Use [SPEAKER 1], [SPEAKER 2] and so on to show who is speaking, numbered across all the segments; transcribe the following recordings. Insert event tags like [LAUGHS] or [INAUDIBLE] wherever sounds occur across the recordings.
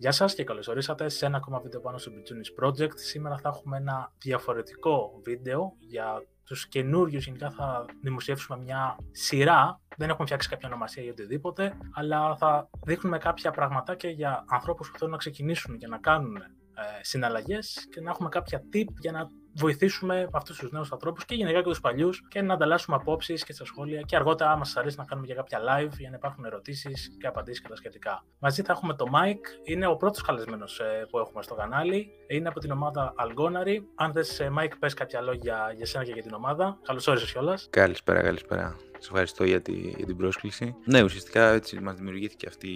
[SPEAKER 1] Γεια σας και καλώς ορίσατε σε ένα ακόμα βίντεο πάνω στο Bijunis Project. Σήμερα θα έχουμε ένα διαφορετικό βίντεο για τους καινούριους. Γενικά θα δημοσιεύσουμε μια σειρά. Δεν έχουμε φτιάξει κάποια ονομασία ή οτιδήποτε, αλλά θα δείχνουμε κάποια πραγματάκια για ανθρώπους που θέλουν να ξεκινήσουν και να κάνουν ε, συναλλαγές και να έχουμε κάποια tip για να βοηθήσουμε αυτούς τους νέους ανθρώπους και γενικά και τους παλιούς και να ανταλλάσσουμε απόψεις και στα σχόλια. Και αργότερα, άμα σας αρέσει, να κάνουμε και κάποια live για να υπάρχουν ερωτήσεις και απαντήσεις και τα σχετικά. Μαζί θα έχουμε το Mike, είναι ο πρώτος καλεσμένος ε, που έχουμε στο κανάλι. Είναι από την ομάδα Algonary. Αν θες, ε, Mike, πες κάποια λόγια για σένα και για την ομάδα. Καλώς όρισες κιόλας.
[SPEAKER 2] Καλησπέρα, καλησπέρα. Σας ευχαριστώ για, τη, για την πρόσκληση. Ναι, ουσιαστικά έτσι μας δημιουργήθηκε αυτή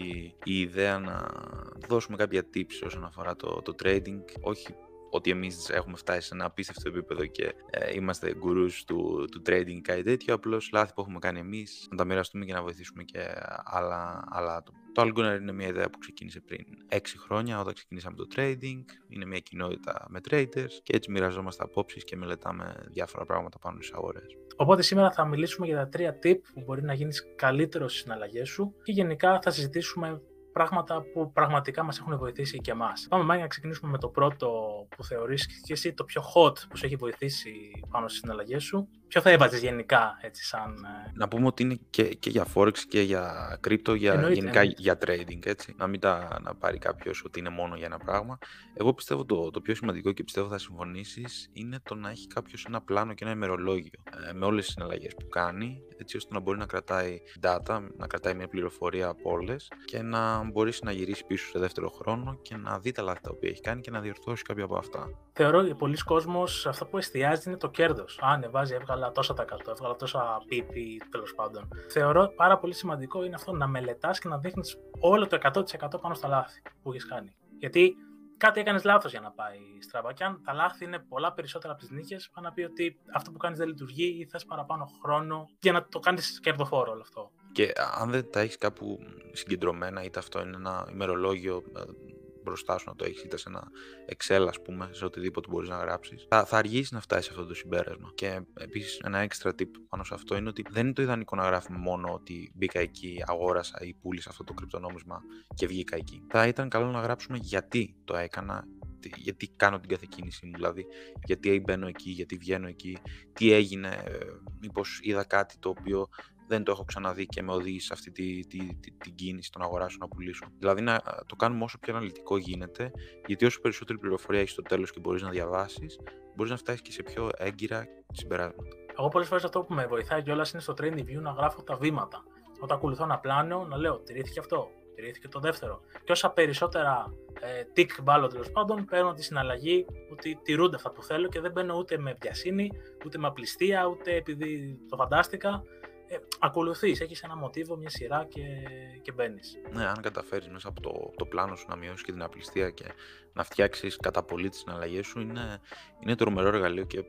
[SPEAKER 2] η ιδέα να δώσουμε κάποια tips όσον αφορά το, το trading. Όχι ότι εμείς έχουμε φτάσει σε ένα απίστευτο επίπεδο και ε, είμαστε γκουρούς του, του trading κάτι τέτοιο, απλώς λάθη που έχουμε κάνει εμείς, να τα μοιραστούμε και να βοηθήσουμε και άλλα, άλλα άτομα. Το Algonar είναι μια ιδέα που ξεκίνησε πριν 6 χρόνια όταν ξεκινήσαμε το trading. Είναι μια κοινότητα με traders και έτσι μοιραζόμαστε απόψεις και μελετάμε διάφορα πράγματα πάνω στις αγορές.
[SPEAKER 1] Οπότε σήμερα θα μιλήσουμε για τα τρία tip που μπορεί να γίνεις καλύτερος στις συναλλαγές σου και γενικά θα συζητήσουμε πράγματα που πραγματικά μας έχουν βοηθήσει και εμάς. Πάμε Μάγια να ξεκινήσουμε με το πρώτο που θεωρείς και εσύ το πιο hot που σου έχει βοηθήσει πάνω στις συναλλαγές σου. Ποιο θα έβαζες γενικά έτσι σαν... Ε,
[SPEAKER 2] να πούμε ότι είναι και, και για forex και για crypto, για, γενικά για trading έτσι. Να μην τα να πάρει κάποιος ότι είναι μόνο για ένα πράγμα. Εγώ πιστεύω το, το πιο σημαντικό και πιστεύω θα συμφωνήσεις είναι το να έχει κάποιος ένα πλάνο και ένα ημερολόγιο ε, με όλες τις συναλλαγές που κάνει έτσι ώστε να μπορεί να κρατάει data, να κρατάει μια πληροφορία από όλες και να μπορεί να γυρίσει πίσω σε δεύτερο χρόνο και να δει τα λάθη τα οποία έχει κάνει και να διορθώσει κάποια από αυτά.
[SPEAKER 1] Θεωρώ ότι πολλοί κόσμοι αυτό που εστιάζει είναι το κέρδος. Αν ανεβάζει, έβγαλα τόσα τα κάτω, έβγαλα τόσα πίπη τέλος πάντων. Θεωρώ πάρα πολύ σημαντικό είναι αυτό να μελετάς και να δείχνεις όλο το 100% πάνω στα λάθη που έχεις κάνει. Γιατί κάτι έκανες λάθος για να πάει στραβά. Και αν τα λάθη είναι πολλά περισσότερα από τις νίκες, πάει να πει ότι αυτό που κάνεις δεν λειτουργεί ή θες παραπάνω χρόνο για να το κάνεις κερδοφόρο όλο αυτό.
[SPEAKER 2] Και αν δεν τα έχεις κάπου συγκεντρωμένα, είτε αυτό είναι ένα ημερολόγιο ε, μπροστά σου να το έχεις είτε σε ένα Excel, ας πούμε, σε οτιδήποτε μπορείς να γράψεις, θα, θα αργήσει να φτάσει σε αυτό το συμπέρασμα. Και επίσης, ένα extra tip πάνω σε αυτό είναι ότι δεν είναι το ιδανικό να γράφουμε μόνο ότι μπήκα εκεί, αγόρασα ή πούλησα αυτό το κρυπτονόμισμα και βγήκα εκεί. Θα ήταν καλό να γράψουμε γιατί το έκανα, γιατί κάνω την κάθε κίνησή μου, δηλαδή γιατί μπαίνω εκεί, γιατί βγαίνω εκεί, τι έγινε, ε, μήπως είδα κάτι το οποίο δεν το έχω ξαναδεί και με οδήγησε σε αυτή τη, τη, τη, την κίνηση των αγοράσεων να πουλήσω. Δηλαδή να το κάνουμε όσο πιο αναλυτικό γίνεται, γιατί όσο περισσότερη πληροφορία έχεις στο τέλος και μπορείς να διαβάσεις, μπορείς να φτάσεις και σε πιο έγκυρα συμπεράσματα.
[SPEAKER 1] Εγώ πολλές φορές αυτό που με βοηθάει κιόλας είναι στο training view να γράφω τα βήματα. Όταν ακολουθώ ένα πλάνο, να λέω τηρήθηκε αυτό, τηρήθηκε το δεύτερο. Και όσα περισσότερα ε, tick μπάλω τέλος πάντων, παίρνω τη συναλλαγή ότι τηρούνται αυτά που θέλω και δεν μπαίνω ούτε με πιασύνη, ούτε με απληστία, ούτε επειδή το φαντάστηκα ε, ακολουθείς, έχεις ένα μοτίβο, μια σειρά και, και μπαίνεις.
[SPEAKER 2] Ναι, αν καταφέρεις μέσα από το, το πλάνο σου να μειώσεις και την απληστία και να φτιάξεις κατά πολύ τις συναλλαγές σου, είναι, είναι τρομερό εργαλείο και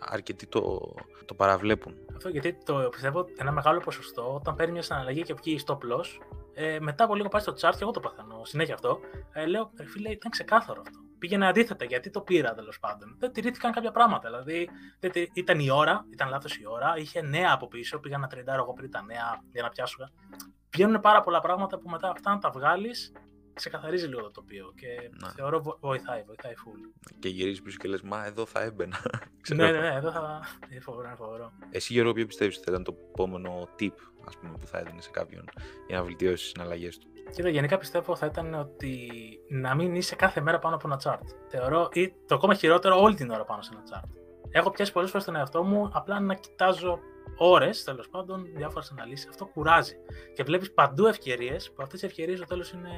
[SPEAKER 2] αρκετοί το, το παραβλέπουν.
[SPEAKER 1] Αυτό γιατί το πιστεύω ένα μεγάλο ποσοστό όταν παίρνεις μια συναλλαγή και βγεις στο πλός, ε, μετά από λίγο πάει στο chart και εγώ το παθαίνω συνέχεια αυτό, ε, λέω, φίλε, ήταν ξεκάθαρο αυτό πήγαινε αντίθετα. Γιατί το πήρα τέλος πάντων. Δεν τηρήθηκαν κάποια πράγματα. Δηλαδή δεν, ήταν η ώρα, ήταν λάθος η ώρα, είχε νέα από πίσω. Πήγα να τριντάρω εγώ πριν τα νέα για να πιάσω. Βγαίνουν πάρα πολλά πράγματα που μετά αυτά να τα βγάλεις ξεκαθαρίζει λίγο το τοπίο και να. θεωρώ βοηθάει, βοηθάει full.
[SPEAKER 2] Και γυρίζεις πίσω και λες, Μα εδώ θα έμπαινα. [LAUGHS]
[SPEAKER 1] ναι, ναι, ναι, εδώ θα. Είναι φοβερό, είναι φοβερό.
[SPEAKER 2] Εσύ, Γιώργο, ποιο πιστεύεις ότι θα ήταν το επόμενο tip ας πούμε, που θα έδινε σε κάποιον για να βελτιώσεις τις συναλλαγές του;
[SPEAKER 1] Κοίτα, γενικά πιστεύω θα ήταν ότι να μην είσαι κάθε μέρα πάνω από ένα chart. Θεωρώ, ή το ακόμα χειρότερο, όλη την ώρα πάνω σε ένα chart. Έχω πιάσει πολλές φορές τον εαυτό μου απλά να κοιτάζω ώρες, τέλος πάντων, διάφορες αναλύσεις. Αυτό κουράζει. Και βλέπεις παντού ευκαιρίες που αυτές οι ευκαιρίες στο τέλος είναι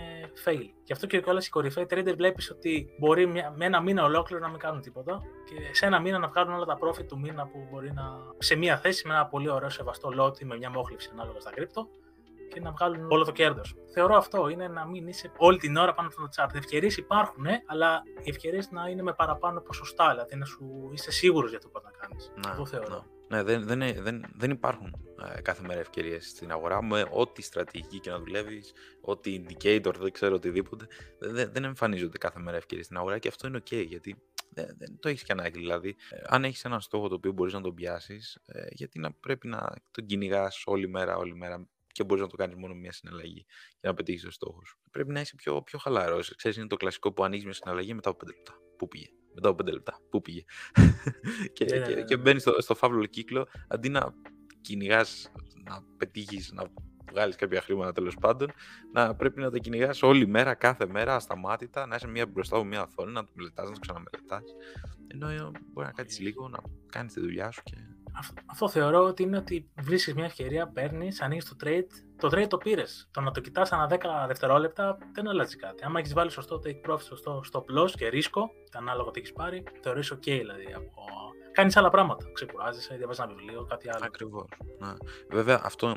[SPEAKER 1] fail. Γι' αυτό και όλα οι κορυφαίοι trader βλέπεις ότι μπορεί με ένα μήνα ολόκληρο να μην κάνουν τίποτα και σε ένα μήνα να βγάλουν όλα τα profit του μήνα που μπορεί να. σε μία θέση με ένα πολύ ωραίο σεβαστό lot με μια μόχλευση ανάλογα στα κρύπτο και να βγάλουν όλο το κέρδος. Θεωρώ αυτό είναι να μην είσαι όλη την ώρα πάνω από το chart. Ευκαιρίες υπάρχουν, αλλά οι ευκαιρίες να είναι με παραπάνω ποσοστά, δηλαδή να σου είσαι σίγουρος για το που να κάνεις. Αυτό θεωρώ.
[SPEAKER 2] Ναι, δεν, δεν, δεν, δεν υπάρχουν ε, κάθε μέρα ευκαιρίες στην αγορά με ό,τι στρατηγική και να δουλεύεις, ό,τι indicator, δεν ξέρω οτιδήποτε. Δεν, δεν εμφανίζονται κάθε μέρα ευκαιρίες στην αγορά και αυτό είναι OK γιατί δεν, δεν το έχεις και ανάγκη. Δηλαδή, ε, αν έχεις έναν στόχο το οποίο μπορείς να τον πιάσεις, ε, γιατί να πρέπει να τον κυνηγάς όλη μέρα, όλη μέρα και μπορείς να το κάνεις μόνο μια συναλλαγή για να πετύχεις το στόχο σου. Πρέπει να είσαι πιο, πιο χαλαρός. Ξέρεις, είναι το κλασικό που ανοίγεις μια συναλλαγή μετά από 5 λεπτά. Πού πήγε. Μετά από 5 λεπτά. Πού πήγε. και, ναι, και, ναι, και ναι. μπαίνει στο, στο φαύλο κύκλο αντί να κυνηγά, να πετύχει, να βγάλει κάποια χρήματα τέλο πάντων, να πρέπει να τα κυνηγά όλη μέρα, κάθε μέρα, ασταμάτητα, να είσαι μία μπροστά από μία οθόνη, να το μελετά, να το ξαναμελετά. Ενώ ε, μπορεί να κάτσει λίγο, να κάνει τη δουλειά σου. Και...
[SPEAKER 1] Αυτό θεωρώ ότι είναι ότι βρίσκεις μια ευκαιρία, παίρνεις, ανοίγεις το trade. Το trade το πήρες. Το να το κοιτάς ανά 10 δευτερόλεπτα δεν αλλάζει κάτι. Αν έχεις βάλει σωστό take profit, σωστό stop loss και ρίσκο, ανάλογα τι έχεις πάρει, θεωρείς OK δηλαδή. Από... Κάνεις άλλα πράγματα. Ξεκουράζεσαι, διαβάζεις ένα βιβλίο, κάτι άλλο.
[SPEAKER 2] Ακριβώς. Ναι. Βέβαια, αυτό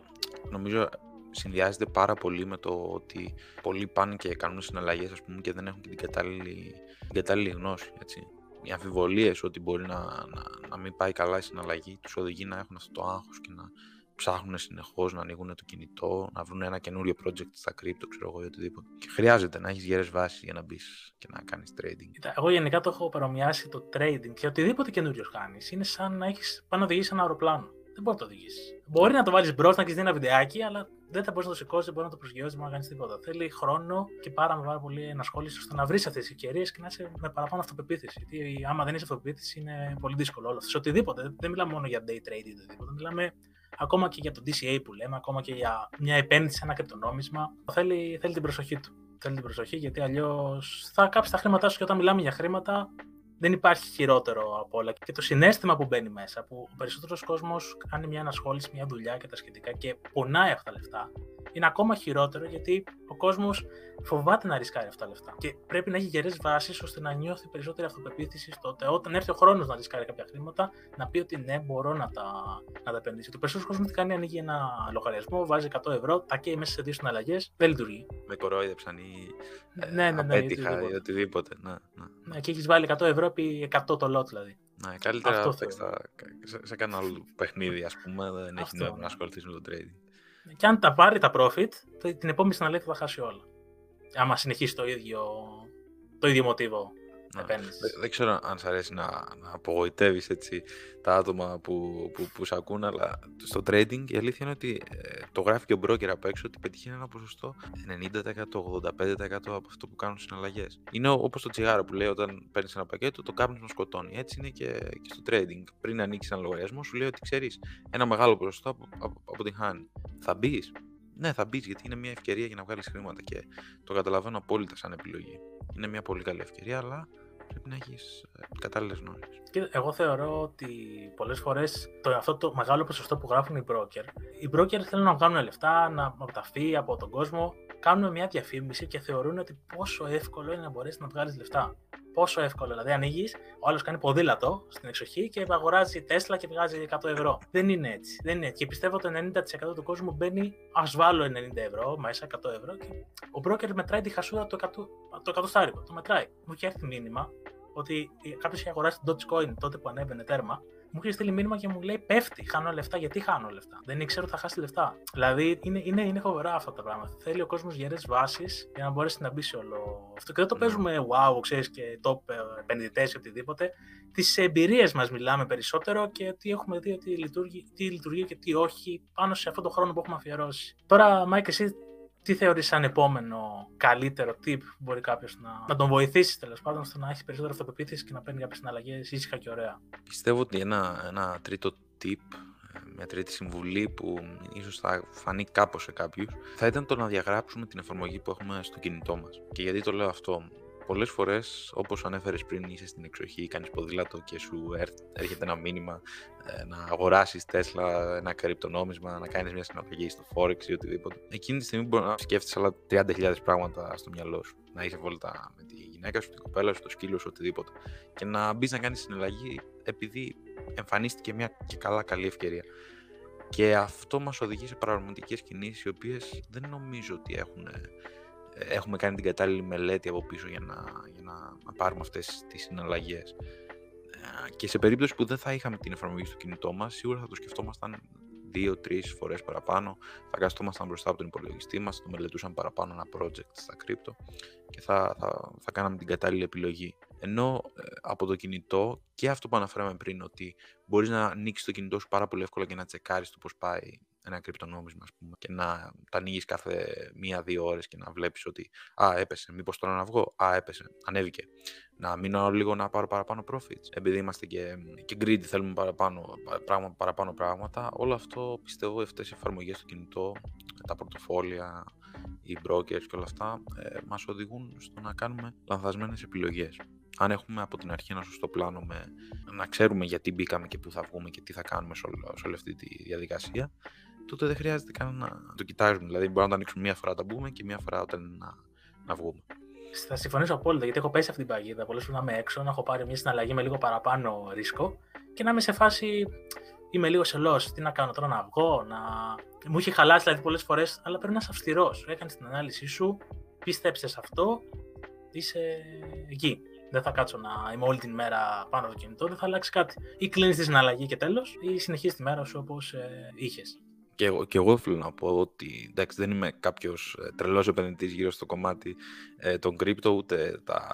[SPEAKER 2] νομίζω συνδυάζεται πάρα πολύ με το ότι πολλοί πάνε και κάνουν συναλλαγές και δεν έχουν και την κατάλληλη, την κατάλληλη γνώση. Έτσι οι αμφιβολίες ότι μπορεί να, να, να μην πάει καλά η συναλλαγή τους οδηγεί να έχουν αυτό το άγχος και να ψάχνουν συνεχώς να ανοίγουν το κινητό, να βρουν ένα καινούριο project στα crypto, ξέρω εγώ ή οτιδήποτε. Και χρειάζεται να έχεις γερέ βάσεις για να μπεις και να κάνεις trading.
[SPEAKER 1] Εγώ γενικά το έχω παρομοιάσει το trading και οτιδήποτε καινούριο κάνεις είναι σαν να έχεις πάνω να οδηγήσει ένα αεροπλάνο. Δεν μπορεί να το οδηγήσει. Μπορεί να το βάλεις μπρος, να έχει δει ένα βιντεάκι, αλλά δεν θα μπορείς να το σηκώσει, δεν μπορεί να το προσγειώσει, δεν μπορεί να κάνεις τίποτα. Θέλει χρόνο και πάρα, πάρα πολύ ενασχόληση ώστε να βρεις αυτές τις ευκαιρίες και να είσαι με παραπάνω αυτοπεποίθηση. Γιατί άμα δεν είσαι αυτοπεποίθηση, είναι πολύ δύσκολο όλο αυτό. Σε οτιδήποτε. Δεν μιλάμε μόνο για day trade ή οτιδήποτε. Μιλάμε ακόμα και για το DCA που λέμε, ακόμα και για μια επένδυση σε ένα κρυπτονόμισμα. Θέλει, θέλει την προσοχή του. Θέλει την προσοχή γιατί αλλιώς θα κάψεις τα χρήματά σου και όταν μιλάμε για χρήματα, δεν υπάρχει χειρότερο από όλα. Και το συνέστημα που μπαίνει μέσα, που ο περισσότερος κόσμος κάνει μια ανασχόληση, μια δουλειά και τα σχετικά και πονάει αυτά τα λεφτά, είναι ακόμα χειρότερο γιατί ο κόσμος φοβάται να ρισκάρει αυτά τα λεφτά. Και πρέπει να έχει γερές βάσεις ώστε να νιώθει περισσότερη αυτοπεποίθηση τότε, όταν έρθει ο χρόνος να ρισκάρει κάποια χρήματα, να πει ότι ναι, μπορώ να τα, να τα επενδύσει. Το περισσότερο κόσμο τι κάνει, ανοίγει ένα λογαριασμό, βάζει 100 ευρώ, τα καίει μέσα σε δύο συναλλαγές, δεν λειτουργεί.
[SPEAKER 2] Με κορόιδεψαν ή
[SPEAKER 1] ναι, ναι, ναι,
[SPEAKER 2] απέτυχα ή οτιδήποτε. Ναι, ναι.
[SPEAKER 1] ναι, και έχεις βάλει 100 ευρώ επί 100 το lot δηλαδή.
[SPEAKER 2] Ναι, καλύτερα Αυτό θα, σε, σε κανένα άλλο παιχνίδι, ας πούμε, δεν έχει νόημα να ασχοληθείς με το trading.
[SPEAKER 1] Και αν τα πάρει τα profit, την επόμενη συναλλαγή θα τα χάσει όλα. Άμα συνεχίσει το ίδιο, το ίδιο μοτίβο
[SPEAKER 2] δεν, ξέρω αν σ' αρέσει να, να απογοητεύεις έτσι, τα άτομα που, που, που σε ακούν, αλλά στο trading η αλήθεια είναι ότι ε, το γράφει και ο broker απ' έξω ότι πετυχαίνει ένα ποσοστό 90%-85% από αυτό που κάνουν συναλλαγές. Είναι όπως το τσιγάρο που λέει όταν παίρνεις ένα πακέτο, το κάπνισμα σκοτώνει. Έτσι είναι και, και στο trading. Πριν ανοίξεις ένα λογαριασμό, σου λέει ότι ξέρεις ένα μεγάλο ποσοστό από, από, από την χάνει. Θα μπεις; Ναι, θα μπεις γιατί είναι μια ευκαιρία για να βγάλεις χρήματα και το καταλαβαίνω απόλυτα σαν επιλογή. Είναι μια πολύ καλή ευκαιρία, αλλά πρέπει να έχεις ε, κατάλληλες γνώσεις.
[SPEAKER 1] Εγώ θεωρώ ότι πολλές φορές αυτό το μεγάλο ποσοστό που γράφουν οι broker, οι broker θέλουν να βγάλουν λεφτά, να αποταφεί από τον κόσμο, κάνουν μια διαφήμιση και θεωρούν ότι πόσο εύκολο είναι να μπορέσεις να βγάλεις λεφτά. Πόσο εύκολο. Δηλαδή, ανοίγεις, ο άλλος κάνει ποδήλατο στην εξοχή και αγοράζει Τέσλα και βγάζει 100 ευρώ. Δεν είναι έτσι. Δεν είναι έτσι. Και πιστεύω ότι το 90% του κόσμου μπαίνει, ας βάλω 90 ευρώ μέσα, 100 ευρώ. Και ο broker μετράει τη χασούρα το 100, το 100 Το μετράει. Μου έχει έρθει μήνυμα ότι κάποιος είχε αγοράσει το Dogecoin τότε που ανέβαινε τέρμα μου είχε στείλει μήνυμα και μου λέει πέφτει, χάνω λεφτά. Γιατί χάνω λεφτά; Δεν ήξερα ότι θα χάσει λεφτά. Δηλαδή είναι, είναι, είναι φοβερά αυτά τα πράγματα. Θέλει ο κόσμος γερές βάσεις για να μπορέσει να μπει σε όλο αυτό. Και δεν το ναι. παίζουμε wow, ξέρεις και top ε, επενδυτές ή οτιδήποτε. Τις εμπειρίες μας μιλάμε περισσότερο και τι έχουμε δει ότι λειτουργεί, τι λειτουργεί και τι όχι πάνω σε αυτόν τον χρόνο που έχουμε αφιερώσει. Τώρα, Μάικ, εσύ τι θεωρείς σαν επόμενο καλύτερο tip που μπορεί κάποιος να, να τον βοηθήσει τέλος πάντων στο να έχει περισσότερη αυτοπεποίθηση και να παίρνει κάποιες συναλλαγές ήσυχα και ωραία;
[SPEAKER 2] Πιστεύω ότι ένα, ένα τρίτο tip, μια τρίτη συμβουλή που ίσως θα φανεί κάπως σε κάποιους, θα ήταν το να διαγράψουμε την εφαρμογή που έχουμε στο κινητό μας. Και γιατί το λέω αυτό, πολλές φορές, όπως ανέφερες πριν, είσαι στην εξοχή, κάνεις ποδήλατο και σου έρχεται ένα μήνυμα ε, να αγοράσεις Τέσλα, ένα κρυπτονόμισμα, να κάνεις μια συναλλαγή στο Forex ή οτιδήποτε. Εκείνη τη στιγμή μπορεί να σκέφτεσαι άλλα 30.000 πράγματα στο μυαλό σου. Να είσαι βόλτα με τη γυναίκα σου, την κοπέλα σου, το σκύλο σου, οτιδήποτε. Και να μπεις να κάνεις συναλλαγή επειδή εμφανίστηκε μια και καλά καλή ευκαιρία. Και αυτό μας οδηγεί σε πραγματικές κινήσεις οι οποίες δεν νομίζω ότι έχουν έχουμε κάνει την κατάλληλη μελέτη από πίσω για να, για να, να πάρουμε αυτές τις συναλλαγές. Ε, και σε περίπτωση που δεν θα είχαμε την εφαρμογή στο κινητό μας, σίγουρα θα το σκεφτόμασταν δύο-τρει φορές παραπάνω. Θα καθόμασταν μπροστά από τον υπολογιστή μας, θα το μελετούσαν παραπάνω ένα project στα κρύπτο και θα, θα, θα κάναμε την κατάλληλη επιλογή. Ενώ ε, από το κινητό και αυτό που αναφέραμε πριν, ότι μπορείς να ανοίξεις το κινητό σου πάρα πολύ εύκολα και να τσεκάρεις το πώς πάει ένα κρυπτονόμισμα, ας πούμε, και να τα ανοίγεις κάθε μία-δύο ώρες και να βλέπεις ότι Α, έπεσε. Μήπως τώρα να βγω. Α, έπεσε. Ανέβηκε. Να μείνω λίγο να πάρω παραπάνω profits. Επειδή είμαστε και, και greedy, θέλουμε παραπάνω, πράγμα, παραπάνω πράγματα. Όλο αυτό πιστεύω αυτές οι εφαρμογές στο κινητό, τα πορτοφόλια, οι brokers και όλα αυτά ε, μας οδηγούν στο να κάνουμε λανθασμένες επιλογές αν έχουμε από την αρχή ένα σωστό πλάνο με να ξέρουμε γιατί μπήκαμε και πού θα βγούμε και τι θα κάνουμε σε, όλη αυτή τη διαδικασία, τότε δεν χρειάζεται καν να το κοιτάζουμε. Δηλαδή, μπορούμε να το ανοίξουμε μία φορά όταν μπούμε και μία φορά όταν να, να βγούμε.
[SPEAKER 1] Θα συμφωνήσω απόλυτα γιατί έχω πέσει αυτή την παγίδα. Πολλές φορές να είμαι έξω, να έχω πάρει μια συναλλαγή με λίγο παραπάνω ρίσκο και να είμαι σε φάση. Είμαι λίγο σε loss. Τι να κάνω τώρα, να βγω, να. Μου έχει χαλάσει δηλαδή πολλές φορές, αλλά πρέπει να είσαι αυστηρός. Έκανες την ανάλυση σου, πίστεψες αυτό, είσαι εκεί δεν θα κάτσω να είμαι όλη την μέρα πάνω στο κινητό, δεν θα αλλάξει κάτι. Ή κλείνεις τη συναλλαγή και τέλος, ή συνεχίζεις τη μέρα σου όπως ε, είχες.
[SPEAKER 2] Και εγώ, και εγώ θέλω να πω ότι εντάξει, δεν είμαι κάποιος ε, τρελός επενδυτής γύρω στο κομμάτι ε, των crypto, ούτε τα,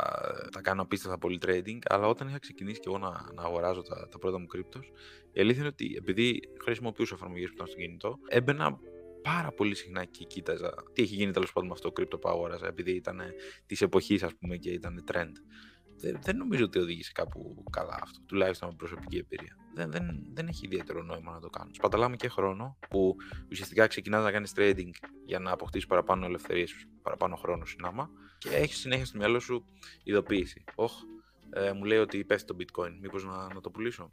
[SPEAKER 2] τα κάνω απίστευτα πολύ trading. Αλλά όταν είχα ξεκινήσει και εγώ να, να αγοράζω τα, τα πρώτα μου cryptos, η αλήθεια είναι ότι επειδή χρησιμοποιούσα εφαρμογές που ήταν στο κινητό, έμπαινα πάρα πολύ συχνά και κοίταζα τι έχει γίνει τέλος πάντων με αυτό το crypto που αγόραζα, επειδή ήταν της εποχής, ας πούμε, και ήταν trend δεν, δεν νομίζω ότι οδήγησε κάπου καλά αυτό, τουλάχιστον με προσωπική εμπειρία. Δεν, δεν, δεν έχει ιδιαίτερο νόημα να το κάνω. Σπαταλάμε και χρόνο που ουσιαστικά ξεκινάς να κάνεις trading για να αποκτήσεις παραπάνω ελευθερίες, παραπάνω χρόνο συνάμα και έχεις συνέχεια στο μυαλό σου ειδοποίηση. Όχι, ε, μου λέει ότι πέφτει το bitcoin, μήπως να, να το πουλήσω.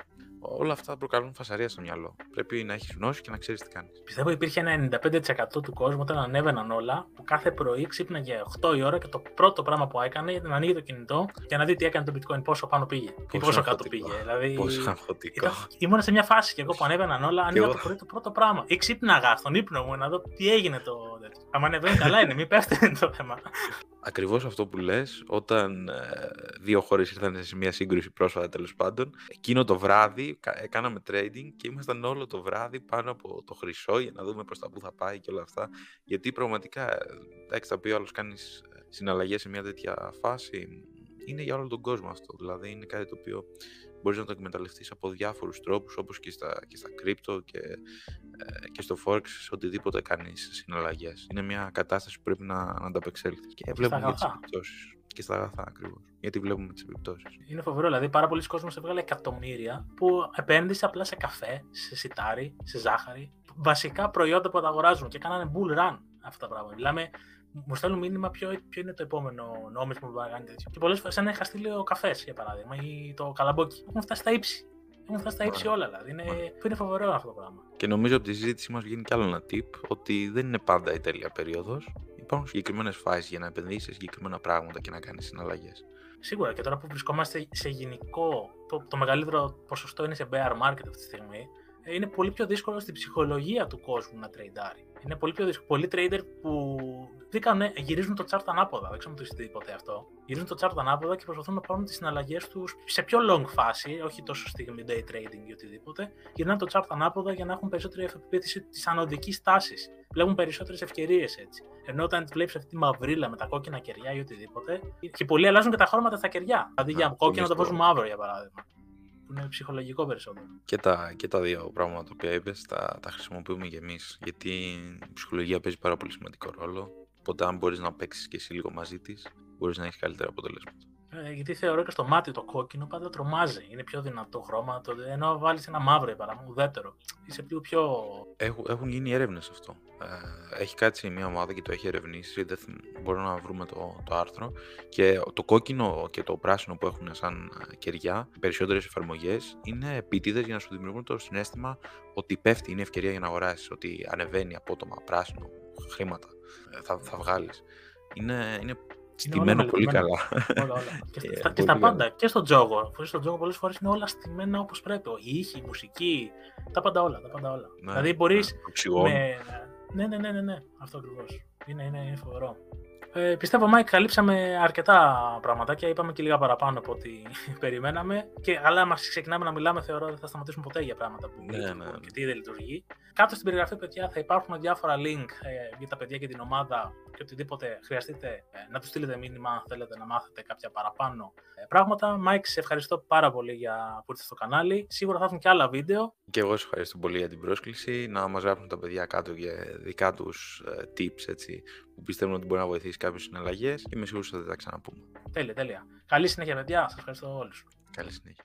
[SPEAKER 2] Όλα αυτά προκαλούν φασαρία στο μυαλό. Πρέπει να έχεις γνώση και να ξέρεις τι κάνεις.
[SPEAKER 1] Πιστεύω υπήρχε ένα 95% του κόσμου όταν ανέβαιναν όλα που κάθε πρωί ξύπναγε 8 η ώρα και το πρώτο πράγμα που έκανε ήταν να ανοίγει το κινητό για να δει τι έκανε το bitcoin, πόσο πάνω πήγε πόσο ή πόσο κάτω πήγε. Δηλαδή,
[SPEAKER 2] πόσο ήταν,
[SPEAKER 1] ήμουν σε μια φάση και εγώ που ανέβαιναν όλα, ανοίγα το πρωί το πρώτο πράγμα. Ή ξύπναγα στον ύπνο μου να δω τι έγινε το. Αν ανεβαίνει καλά είναι, μην πέφτει [LAUGHS] το θέμα.
[SPEAKER 2] Ακριβώς αυτό που λες, όταν ε, δύο χώρες ήρθαν σε μια σύγκρουση πρόσφατα τέλος πάντων, εκείνο το βράδυ ε, κάναμε trading και ήμασταν όλο το βράδυ πάνω από το χρυσό για να δούμε προς τα που θα πάει και όλα αυτά. Γιατί πραγματικά, ε, εντάξει, θα πει ο άλλος κάνεις συναλλαγές σε μια τέτοια φάση, είναι για όλο τον κόσμο αυτό. Δηλαδή, είναι κάτι το οποίο μπορείς να το εκμεταλλευτείς από διάφορους τρόπους όπως και στα, και στα crypto και, ε, και στο forex σε οτιδήποτε κάνεις συναλλαγές. Είναι μια κατάσταση που πρέπει να, να ανταπεξέλθεις και βλέπουμε και τις επιπτώσεις. Και στα αγαθά ακριβώς. Γιατί βλέπουμε τις επιπτώσεις.
[SPEAKER 1] Είναι φοβερό. Δηλαδή, πάρα πολλοί κόσμοι έβγαλε εκατομμύρια που επένδυσε απλά σε καφέ, σε σιτάρι, σε ζάχαρη. Βασικά προϊόντα που τα αγοράζουν και κάνανε bull run αυτά τα πράγματα. Μιλάμε μου στέλνουν μήνυμα ποιο, ποιο είναι το επόμενο νόμισμα που μπορεί να κάνει τέτοιο. Και πολλές φορές αν είχα στείλει ο καφές, για παράδειγμα, ή το καλαμπόκι. Έχουν φτάσει στα ύψη. Έχουν φτάσει στα ύψη όλα. Δηλαδή. Είναι, είναι φοβερό αυτό το πράγμα.
[SPEAKER 2] Και νομίζω από τη συζήτησή μας βγαίνει κι άλλο ένα tip ότι δεν είναι πάντα η τέλεια περίοδος. Υπάρχουν συγκεκριμένες φάσεις για να επενδύσεις σε συγκεκριμένα πράγματα και να κάνεις συναλλαγές.
[SPEAKER 1] Σίγουρα και τώρα που βρισκόμαστε σε γενικό, το, το μεγαλύτερο ποσοστό είναι σε bear market αυτή τη στιγμή είναι πολύ πιο δύσκολο στην ψυχολογία του κόσμου να τρέιντάρει. Είναι πολύ πιο δύσκολο. Πολλοί trader που βρήκαν, γυρίζουν το chart ανάποδα. Δεν ξέρω αν το έχετε ποτέ αυτό. Γυρίζουν το chart ανάποδα και προσπαθούν να πάρουν τις συναλλαγές τους σε πιο long φάση, όχι τόσο στιγμή day trading ή οτιδήποτε. Γυρνάνε το chart ανάποδα για να έχουν περισσότερη αυτοπεποίθηση της ανωδικής τάσης. Βλέπουν περισσότερες ευκαιρίες έτσι. Ενώ όταν βλέπεις αυτή τη μαυρίλα με τα κόκκινα κεριά ή οτιδήποτε, και πολλοί αλλάζουν και τα χρώματα στα κεριά. Δηλαδή για κόκκινο το βάζουν μαύρο για παράδειγμα που είναι ψυχολογικό περισσότερο.
[SPEAKER 2] Και τα, και τα δύο πράγματα που είπες, τα, τα χρησιμοποιούμε και εμείς. Γιατί η ψυχολογία παίζει πάρα πολύ σημαντικό ρόλο. Οπότε, αν μπορείς να παίξεις και εσύ λίγο μαζί της, μπορείς να έχεις καλύτερα αποτελέσματα.
[SPEAKER 1] Ε, γιατί θεωρώ και στο μάτι το κόκκινο πάντα τρομάζει. Είναι πιο δυνατό χρώμα. Το, ενώ βάλεις ένα μαύρο για παράδειγμα, ουδέτερο. Είσαι πιο. πιο...
[SPEAKER 2] Έχουν, έχουν γίνει έρευνες αυτό. Ε, έχει κάτσει μια ομάδα και το έχει ερευνήσει. Δεν μπορούμε να βρούμε το, το άρθρο. Και το κόκκινο και το πράσινο που έχουν σαν ε, κεριά, οι περισσότερες εφαρμογές είναι επίτηδες για να σου δημιουργούν το συνέστημα ότι πέφτει, είναι ευκαιρία για να αγοράσεις. Ότι ανεβαίνει απότομα πράσινο χρήματα. Ε, θα, θα βγάλεις. Είναι, είναι Στημένο πολύ καλά.
[SPEAKER 1] Όλα, όλα. [LAUGHS] και, στα, και στα πάντα. Και στο τζόγο. Στο τζόγο πολλές φορές είναι όλα στημένα όπως πρέπει. Η ήχη, η μουσική. Τα πάντα όλα. Τα πάντα όλα. Ναι, δηλαδή μπορείς.
[SPEAKER 2] Ναι,
[SPEAKER 1] με... ναι, ναι, ναι, ναι, ναι. Αυτό ακριβώς. Είναι, είναι, είναι φοβερό. Ε, πιστεύω, Μάικ, καλύψαμε αρκετά πραγματάκια. Είπαμε και λίγα παραπάνω από ό,τι [LAUGHS] περιμέναμε. Και, αλλά άμα ξεκινάμε να μιλάμε, θεωρώ ότι θα σταματήσουμε ποτέ για πράγματα που
[SPEAKER 2] ναι, ναι, ναι.
[SPEAKER 1] και τι δεν λειτουργεί. Κάτω στην περιγραφή, παιδιά, θα υπάρχουν διάφορα link ε, για τα παιδιά και την ομάδα και οτιδήποτε χρειαστείτε ε, να τους στείλετε μήνυμα αν θέλετε να μάθετε κάποια παραπάνω ε, πράγματα. Μάικ, σε ευχαριστώ πάρα πολύ για που ήρθατε στο κανάλι. Σίγουρα θα έρθουν και άλλα βίντεο.
[SPEAKER 2] Και εγώ σε ευχαριστώ πολύ για την πρόσκληση. Να μας γράψουν τα παιδιά κάτω για δικά τους tips έτσι, που πιστεύουν ότι μπορεί να βοηθήσει κάποιου συναλλαγές. Είμαι σίγουρος ότι θα τα ξαναπούμε.
[SPEAKER 1] Τέλεια, τέλεια. Καλή συνέχεια, παιδιά. Σας ευχαριστώ όλους.
[SPEAKER 2] Καλή συνέχεια.